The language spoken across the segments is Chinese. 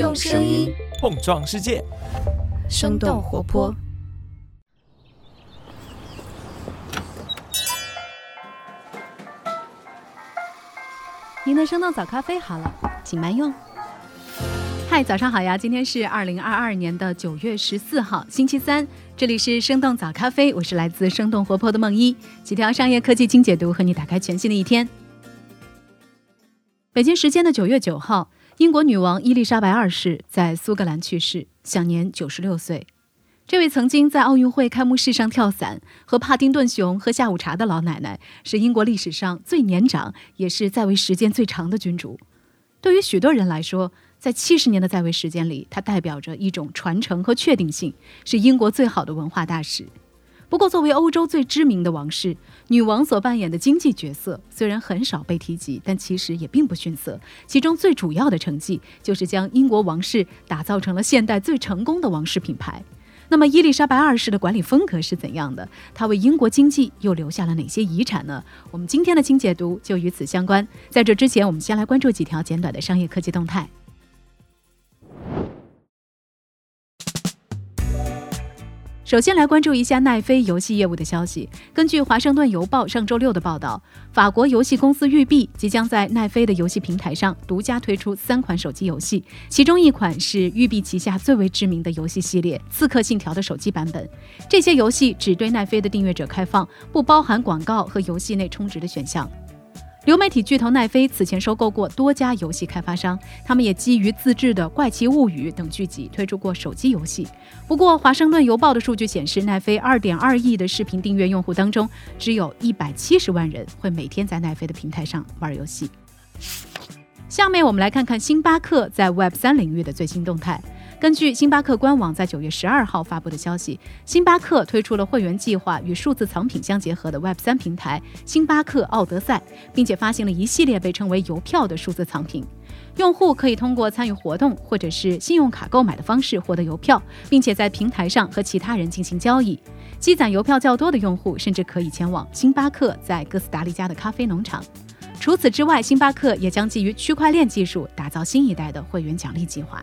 用声音碰撞世界，生动活泼。您的生动早咖啡好了，请慢用。嗨，早上好呀！今天是二零二二年的九月十四号，星期三。这里是生动早咖啡，我是来自生动活泼的梦一。几条商业科技精解读，和你打开全新的一天。北京时间的九月九号，英国女王伊丽莎白二世在苏格兰去世，享年九十六岁。这位曾经在奥运会开幕式上跳伞、和帕丁顿熊喝下午茶的老奶奶，是英国历史上最年长，也是在位时间最长的君主。对于许多人来说，在七十年的在位时间里，她代表着一种传承和确定性，是英国最好的文化大使。不过，作为欧洲最知名的王室，女王所扮演的经济角色虽然很少被提及，但其实也并不逊色。其中最主要的成绩，就是将英国王室打造成了现代最成功的王室品牌。那么，伊丽莎白二世的管理风格是怎样的？她为英国经济又留下了哪些遗产呢？我们今天的精解读就与此相关。在这之前，我们先来关注几条简短的商业科技动态。首先来关注一下奈飞游戏业务的消息。根据《华盛顿邮报》上周六的报道，法国游戏公司育碧即将在奈飞的游戏平台上独家推出三款手机游戏，其中一款是育碧旗下最为知名的游戏系列《刺客信条》的手机版本。这些游戏只对奈飞的订阅者开放，不包含广告和游戏内充值的选项。流媒体巨头奈飞此前收购过多家游戏开发商，他们也基于自制的《怪奇物语》等剧集推出过手机游戏。不过，《华盛顿邮报》的数据显示，奈飞2.2亿的视频订阅用户当中，只有一百七十万人会每天在奈飞的平台上玩游戏。下面我们来看看星巴克在 Web 三领域的最新动态。根据星巴克官网在九月十二号发布的消息，星巴克推出了会员计划与数字藏品相结合的 Web 三平台“星巴克奥德赛”，并且发行了一系列被称为邮票的数字藏品。用户可以通过参与活动或者是信用卡购买的方式获得邮票，并且在平台上和其他人进行交易。积攒邮票较多的用户甚至可以前往星巴克在哥斯达黎加的咖啡农场。除此之外，星巴克也将基于区块链技术打造新一代的会员奖励计划。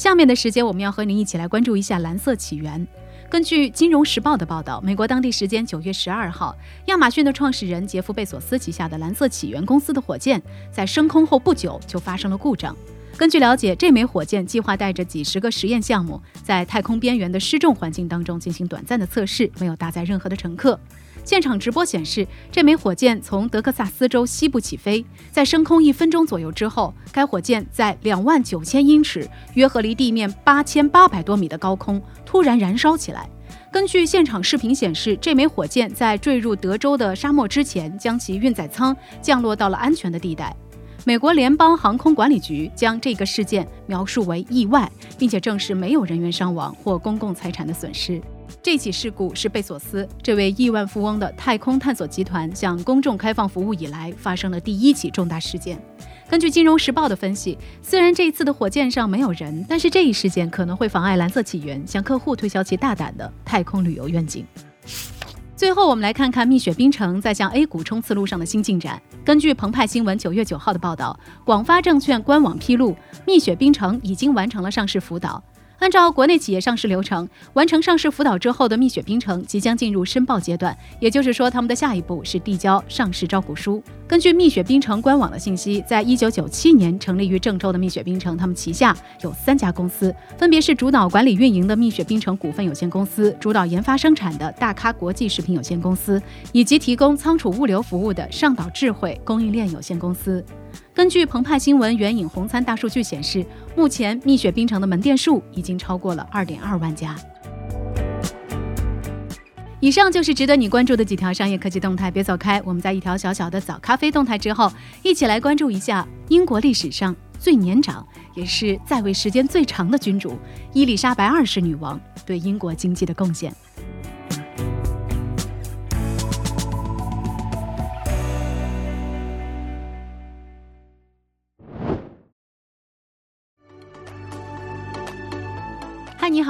下面的时间，我们要和您一起来关注一下蓝色起源。根据《金融时报》的报道，美国当地时间九月十二号，亚马逊的创始人杰夫·贝索斯旗下的蓝色起源公司的火箭在升空后不久就发生了故障。根据了解，这枚火箭计划带着几十个实验项目，在太空边缘的失重环境当中进行短暂的测试，没有搭载任何的乘客。现场直播显示，这枚火箭从德克萨斯州西部起飞，在升空一分钟左右之后，该火箭在两万九千英尺（约合离地面八千八百多米）的高空突然燃烧起来。根据现场视频显示，这枚火箭在坠入德州的沙漠之前，将其运载舱降落到了安全的地带。美国联邦航空管理局将这个事件描述为意外，并且证实没有人员伤亡或公共财产的损失。这起事故是贝索斯这位亿万富翁的太空探索集团向公众开放服务以来发生的第一起重大事件。根据《金融时报》的分析，虽然这一次的火箭上没有人，但是这一事件可能会妨碍蓝色起源向客户推销其大胆的太空旅游愿景。最后，我们来看看蜜雪冰城在向 A 股冲刺路上的新进展。根据澎湃新闻九月九号的报道，广发证券官网披露，蜜雪冰城已经完成了上市辅导。按照国内企业上市流程，完成上市辅导之后的蜜雪冰城即将进入申报阶段，也就是说，他们的下一步是递交上市招股书。根据蜜雪冰城官网的信息，在一九九七年成立于郑州的蜜雪冰城，他们旗下有三家公司，分别是主导管理运营的蜜雪冰城股份有限公司、主导研发生产的大咖国际食品有限公司，以及提供仓储物流服务的上岛智慧供应链有限公司。根据澎湃新闻援引红参大数据显示，目前蜜雪冰城的门店数已经超过了二点二万家。以上就是值得你关注的几条商业科技动态，别走开。我们在一条小小的早咖啡动态之后，一起来关注一下英国历史上最年长也是在位时间最长的君主伊丽莎白二世女王对英国经济的贡献。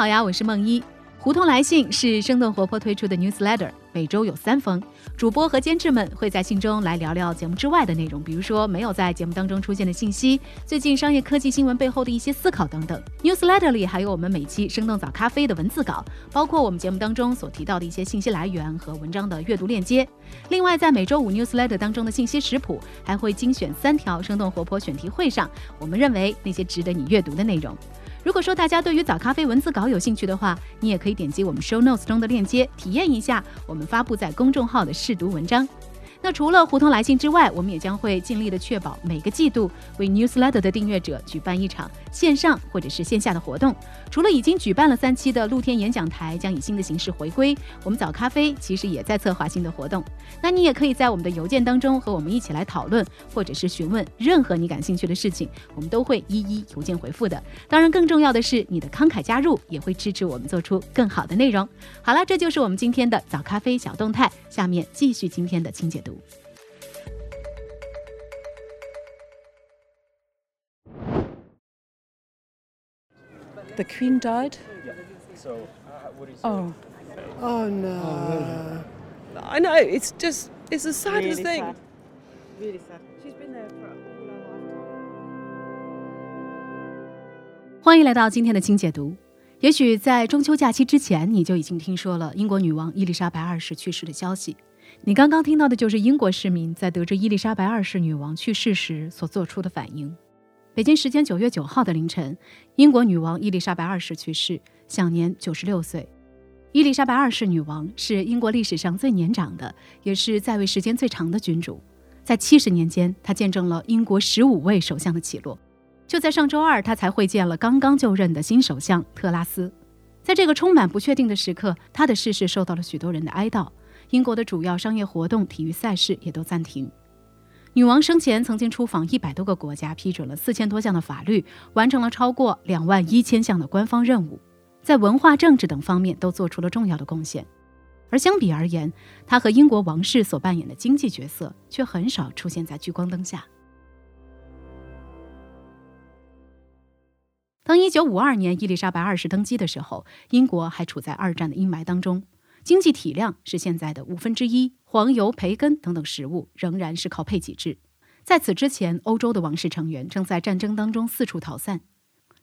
好呀，我是梦一。胡同来信是生动活泼推出的 newsletter，每周有三封。主播和监制们会在信中来聊聊节目之外的内容，比如说没有在节目当中出现的信息，最近商业科技新闻背后的一些思考等等。Newsletter 里还有我们每期生动早咖啡的文字稿，包括我们节目当中所提到的一些信息来源和文章的阅读链接。另外，在每周五 Newsletter 当中的信息食谱，还会精选三条生动活泼选题会上，我们认为那些值得你阅读的内容。如果说大家对于早咖啡文字稿有兴趣的话，你也可以点击我们 show notes 中的链接，体验一下我们发布在公众号的试读文章。那除了胡同来信之外，我们也将会尽力的确保每个季度为 Newsletter 的订阅者举办一场线上或者是线下的活动。除了已经举办了三期的露天演讲台将以新的形式回归，我们早咖啡其实也在策划新的活动。那你也可以在我们的邮件当中和我们一起来讨论，或者是询问任何你感兴趣的事情，我们都会一一邮件回复的。当然，更重要的是你的慷慨加入也会支持我们做出更好的内容。好了，这就是我们今天的早咖啡小动态。下面继续今天的清解。The Queen died. So, uh, what do you say? Oh, Oh no. I know. It's just it's the saddest Really thing. sad. Really sad. She's been there for all her life. 欢迎来到今天的清解读。也许在中秋假期之前，你就已经听说了英国女王伊丽莎白二世去世的消息。你刚刚听到的就是英国市民在得知伊丽莎白二世女王去世时所做出的反应。北京时间九月九号的凌晨，英国女王伊丽莎白二世去世，享年九十六岁。伊丽莎白二世女王是英国历史上最年长的，也是在位时间最长的君主。在七十年间，她见证了英国十五位首相的起落。就在上周二，她才会见了刚刚就任的新首相特拉斯。在这个充满不确定的时刻，她的逝世受到了许多人的哀悼。英国的主要商业活动、体育赛事也都暂停。女王生前曾经出访一百多个国家，批准了四千多项的法律，完成了超过两万一千项的官方任务，在文化、政治等方面都做出了重要的贡献。而相比而言，她和英国王室所扮演的经济角色却很少出现在聚光灯下。当1952年伊丽莎白二世登基的时候，英国还处在二战的阴霾当中，经济体量是现在的五分之一，黄油、培根等等食物仍然是靠配给制。在此之前，欧洲的王室成员正在战争当中四处逃散。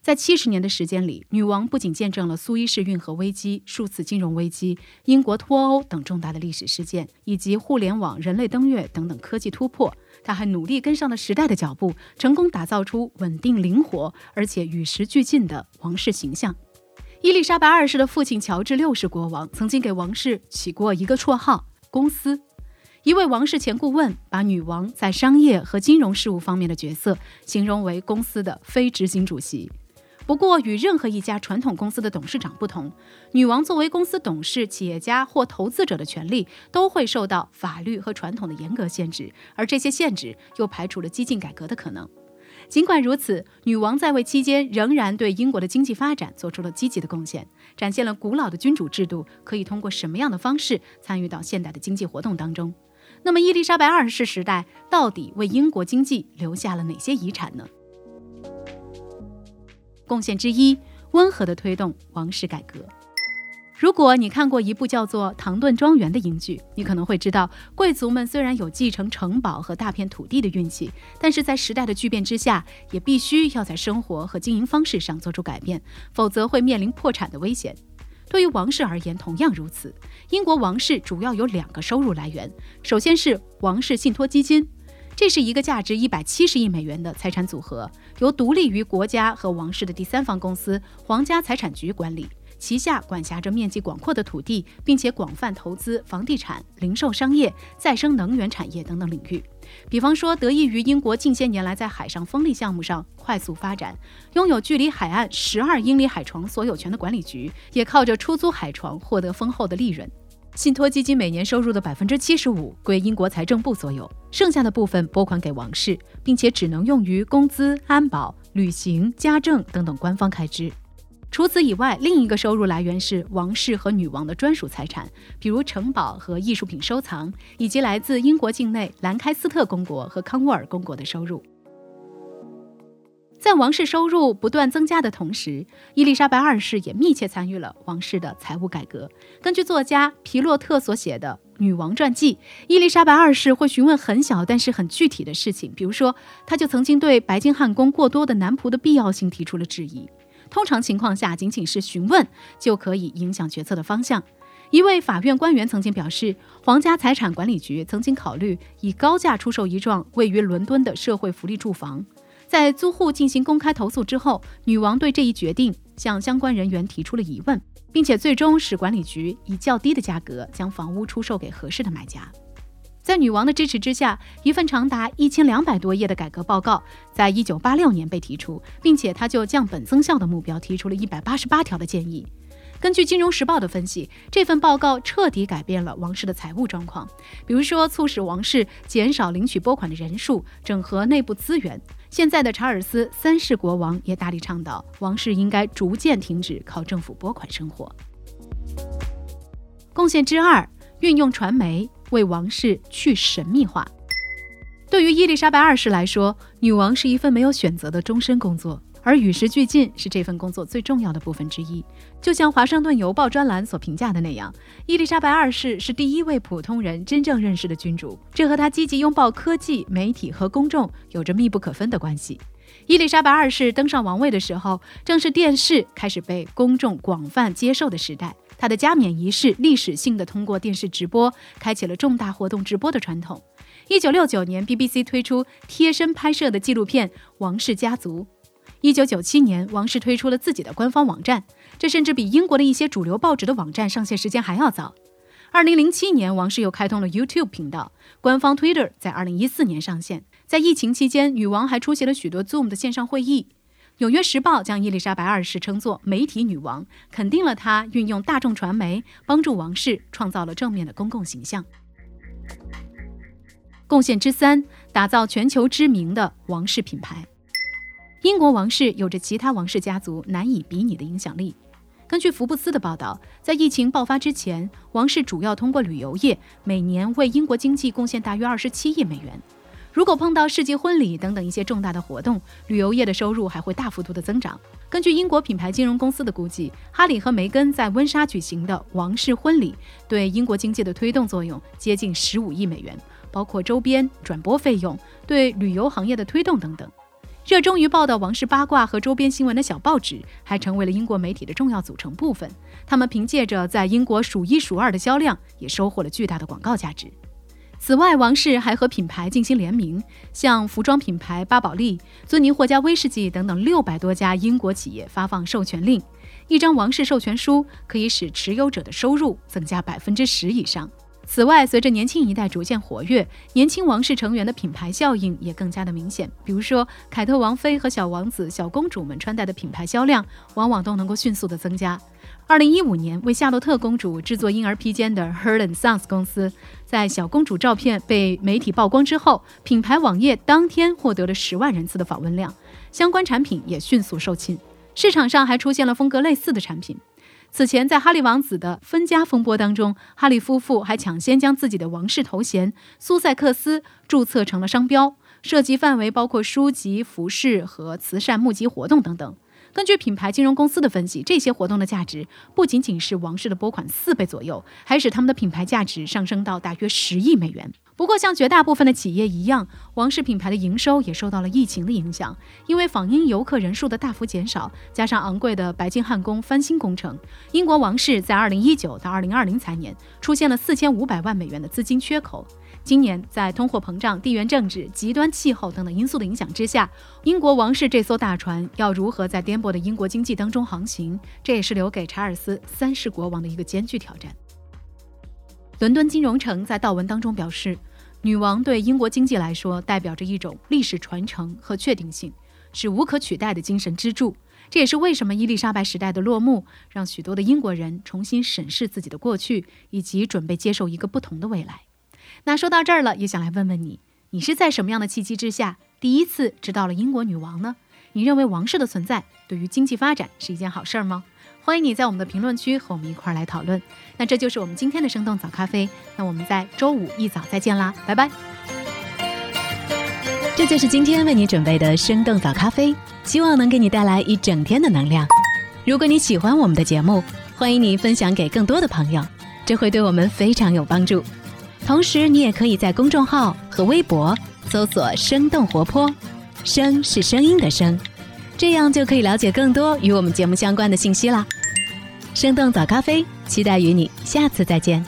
在七十年的时间里，女王不仅见证了苏伊士运河危机、数次金融危机、英国脱欧等重大的历史事件，以及互联网、人类登月等等科技突破，她还努力跟上了时代的脚步，成功打造出稳定、灵活而且与时俱进的王室形象。伊丽莎白二世的父亲乔治六世国王曾经给王室起过一个绰号“公司”。一位王室前顾问把女王在商业和金融事务方面的角色形容为公司的非执行主席。不过，与任何一家传统公司的董事长不同，女王作为公司董事、企业家或投资者的权利都会受到法律和传统的严格限制，而这些限制又排除了激进改革的可能。尽管如此，女王在位期间仍然对英国的经济发展做出了积极的贡献，展现了古老的君主制度可以通过什么样的方式参与到现代的经济活动当中。那么，伊丽莎白二世时代到底为英国经济留下了哪些遗产呢？贡献之一，温和的推动王室改革。如果你看过一部叫做《唐顿庄园》的英剧，你可能会知道，贵族们虽然有继承城堡和大片土地的运气，但是在时代的巨变之下，也必须要在生活和经营方式上做出改变，否则会面临破产的危险。对于王室而言，同样如此。英国王室主要有两个收入来源，首先是王室信托基金，这是一个价值一百七十亿美元的财产组合，由独立于国家和王室的第三方公司皇家财产局管理。旗下管辖着面积广阔的土地，并且广泛投资房地产、零售商业、再生能源产业等等领域。比方说，得益于英国近些年来在海上风力项目上快速发展，拥有距离海岸十二英里海床所有权的管理局，也靠着出租海床获得丰厚的利润。信托基金每年收入的百分之七十五归英国财政部所有，剩下的部分拨款给王室，并且只能用于工资、安保、旅行、家政等等官方开支。除此以外，另一个收入来源是王室和女王的专属财产，比如城堡和艺术品收藏，以及来自英国境内兰开斯特公国和康沃尔公国的收入。在王室收入不断增加的同时，伊丽莎白二世也密切参与了王室的财务改革。根据作家皮洛特所写的《女王传记》，伊丽莎白二世会询问很小但是很具体的事情，比如说，她就曾经对白金汉宫过多的男仆的必要性提出了质疑。通常情况下，仅仅是询问就可以影响决策的方向。一位法院官员曾经表示，皇家财产管理局曾经考虑以高价出售一幢位于伦敦的社会福利住房。在租户进行公开投诉之后，女王对这一决定向相关人员提出了疑问，并且最终使管理局以较低的价格将房屋出售给合适的买家。在女王的支持之下，一份长达一千两百多页的改革报告在一九八六年被提出，并且他就降本增效的目标提出了一百八十八条的建议。根据《金融时报》的分析，这份报告彻底改变了王室的财务状况，比如说促使王室减少领取拨款的人数，整合内部资源。现在的查尔斯三世国王也大力倡导，王室应该逐渐停止靠政府拨款生活。贡献之二：运用传媒为王室去神秘化。对于伊丽莎白二世来说，女王是一份没有选择的终身工作。而与时俱进是这份工作最重要的部分之一。就像《华盛顿邮报》专栏所评价的那样，伊丽莎白二世是第一位普通人真正认识的君主，这和她积极拥抱科技、媒体和公众有着密不可分的关系。伊丽莎白二世登上王位的时候，正是电视开始被公众广泛接受的时代。他的加冕仪式历史性的通过电视直播，开启了重大活动直播的传统。一九六九年，BBC 推出贴身拍摄的纪录片《王室家族》。一九九七年，王室推出了自己的官方网站，这甚至比英国的一些主流报纸的网站上线时间还要早。二零零七年，王室又开通了 YouTube 频道，官方 Twitter 在二零一四年上线。在疫情期间，女王还出席了许多 Zoom 的线上会议。《纽约时报》将伊丽莎白二世称作“媒体女王”，肯定了她运用大众传媒帮助王室创造了正面的公共形象。贡献之三：打造全球知名的王室品牌。英国王室有着其他王室家族难以比拟的影响力。根据福布斯的报道，在疫情爆发之前，王室主要通过旅游业每年为英国经济贡献大约二十七亿美元。如果碰到世纪婚礼等等一些重大的活动，旅游业的收入还会大幅度的增长。根据英国品牌金融公司的估计，哈里和梅根在温莎举行的王室婚礼对英国经济的推动作用接近十五亿美元，包括周边、转播费用、对旅游行业的推动等等。热衷于报道王室八卦和周边新闻的小报纸，还成为了英国媒体的重要组成部分。他们凭借着在英国数一数二的销量，也收获了巨大的广告价值。此外，王室还和品牌进行联名，向服装品牌巴宝莉、尊尼获加威士忌等等六百多家英国企业发放授权令。一张王室授权书可以使持有者的收入增加百分之十以上。此外，随着年轻一代逐渐活跃，年轻王室成员的品牌效应也更加的明显。比如说，凯特王妃和小王子、小公主们穿戴的品牌销量，往往都能够迅速的增加。二零一五年，为夏洛特公主制作婴儿披肩的 Herd and Sons 公司，在小公主照片被媒体曝光之后，品牌网页当天获得了十万人次的访问量，相关产品也迅速售罄。市场上还出现了风格类似的产品。此前，在哈利王子的分家风波当中，哈利夫妇还抢先将自己的王室头衔苏塞克斯注册成了商标，涉及范围包括书籍、服饰和慈善募集活动等等。根据品牌金融公司的分析，这些活动的价值不仅仅是王室的拨款四倍左右，还使他们的品牌价值上升到大约十亿美元。不过，像绝大部分的企业一样，王室品牌的营收也受到了疫情的影响。因为访英游客人数的大幅减少，加上昂贵的白金汉宫翻新工程，英国王室在2019到2020财年出现了4500万美元的资金缺口。今年，在通货膨胀、地缘政治、极端气候等等因素的影响之下，英国王室这艘大船要如何在颠簸的英国经济当中航行，这也是留给查尔斯三世国王的一个艰巨挑战。伦敦金融城在悼文当中表示，女王对英国经济来说代表着一种历史传承和确定性，是无可取代的精神支柱。这也是为什么伊丽莎白时代的落幕，让许多的英国人重新审视自己的过去，以及准备接受一个不同的未来。那说到这儿了，也想来问问你，你是在什么样的契机之下第一次知道了英国女王呢？你认为王室的存在对于经济发展是一件好事儿吗？欢迎你在我们的评论区和我们一块儿来讨论。那这就是我们今天的生动早咖啡。那我们在周五一早再见啦，拜拜。这就是今天为你准备的生动早咖啡。希望能给你带来一整天的能量。如果你喜欢我们的节目，欢迎你分享给更多的朋友，这会对我们非常有帮助。同时，你也可以在公众号和微博搜索“生动活泼”，声是声音的声，这样就可以了解更多与我们节目相关的信息啦。生动早咖啡，期待与你下次再见。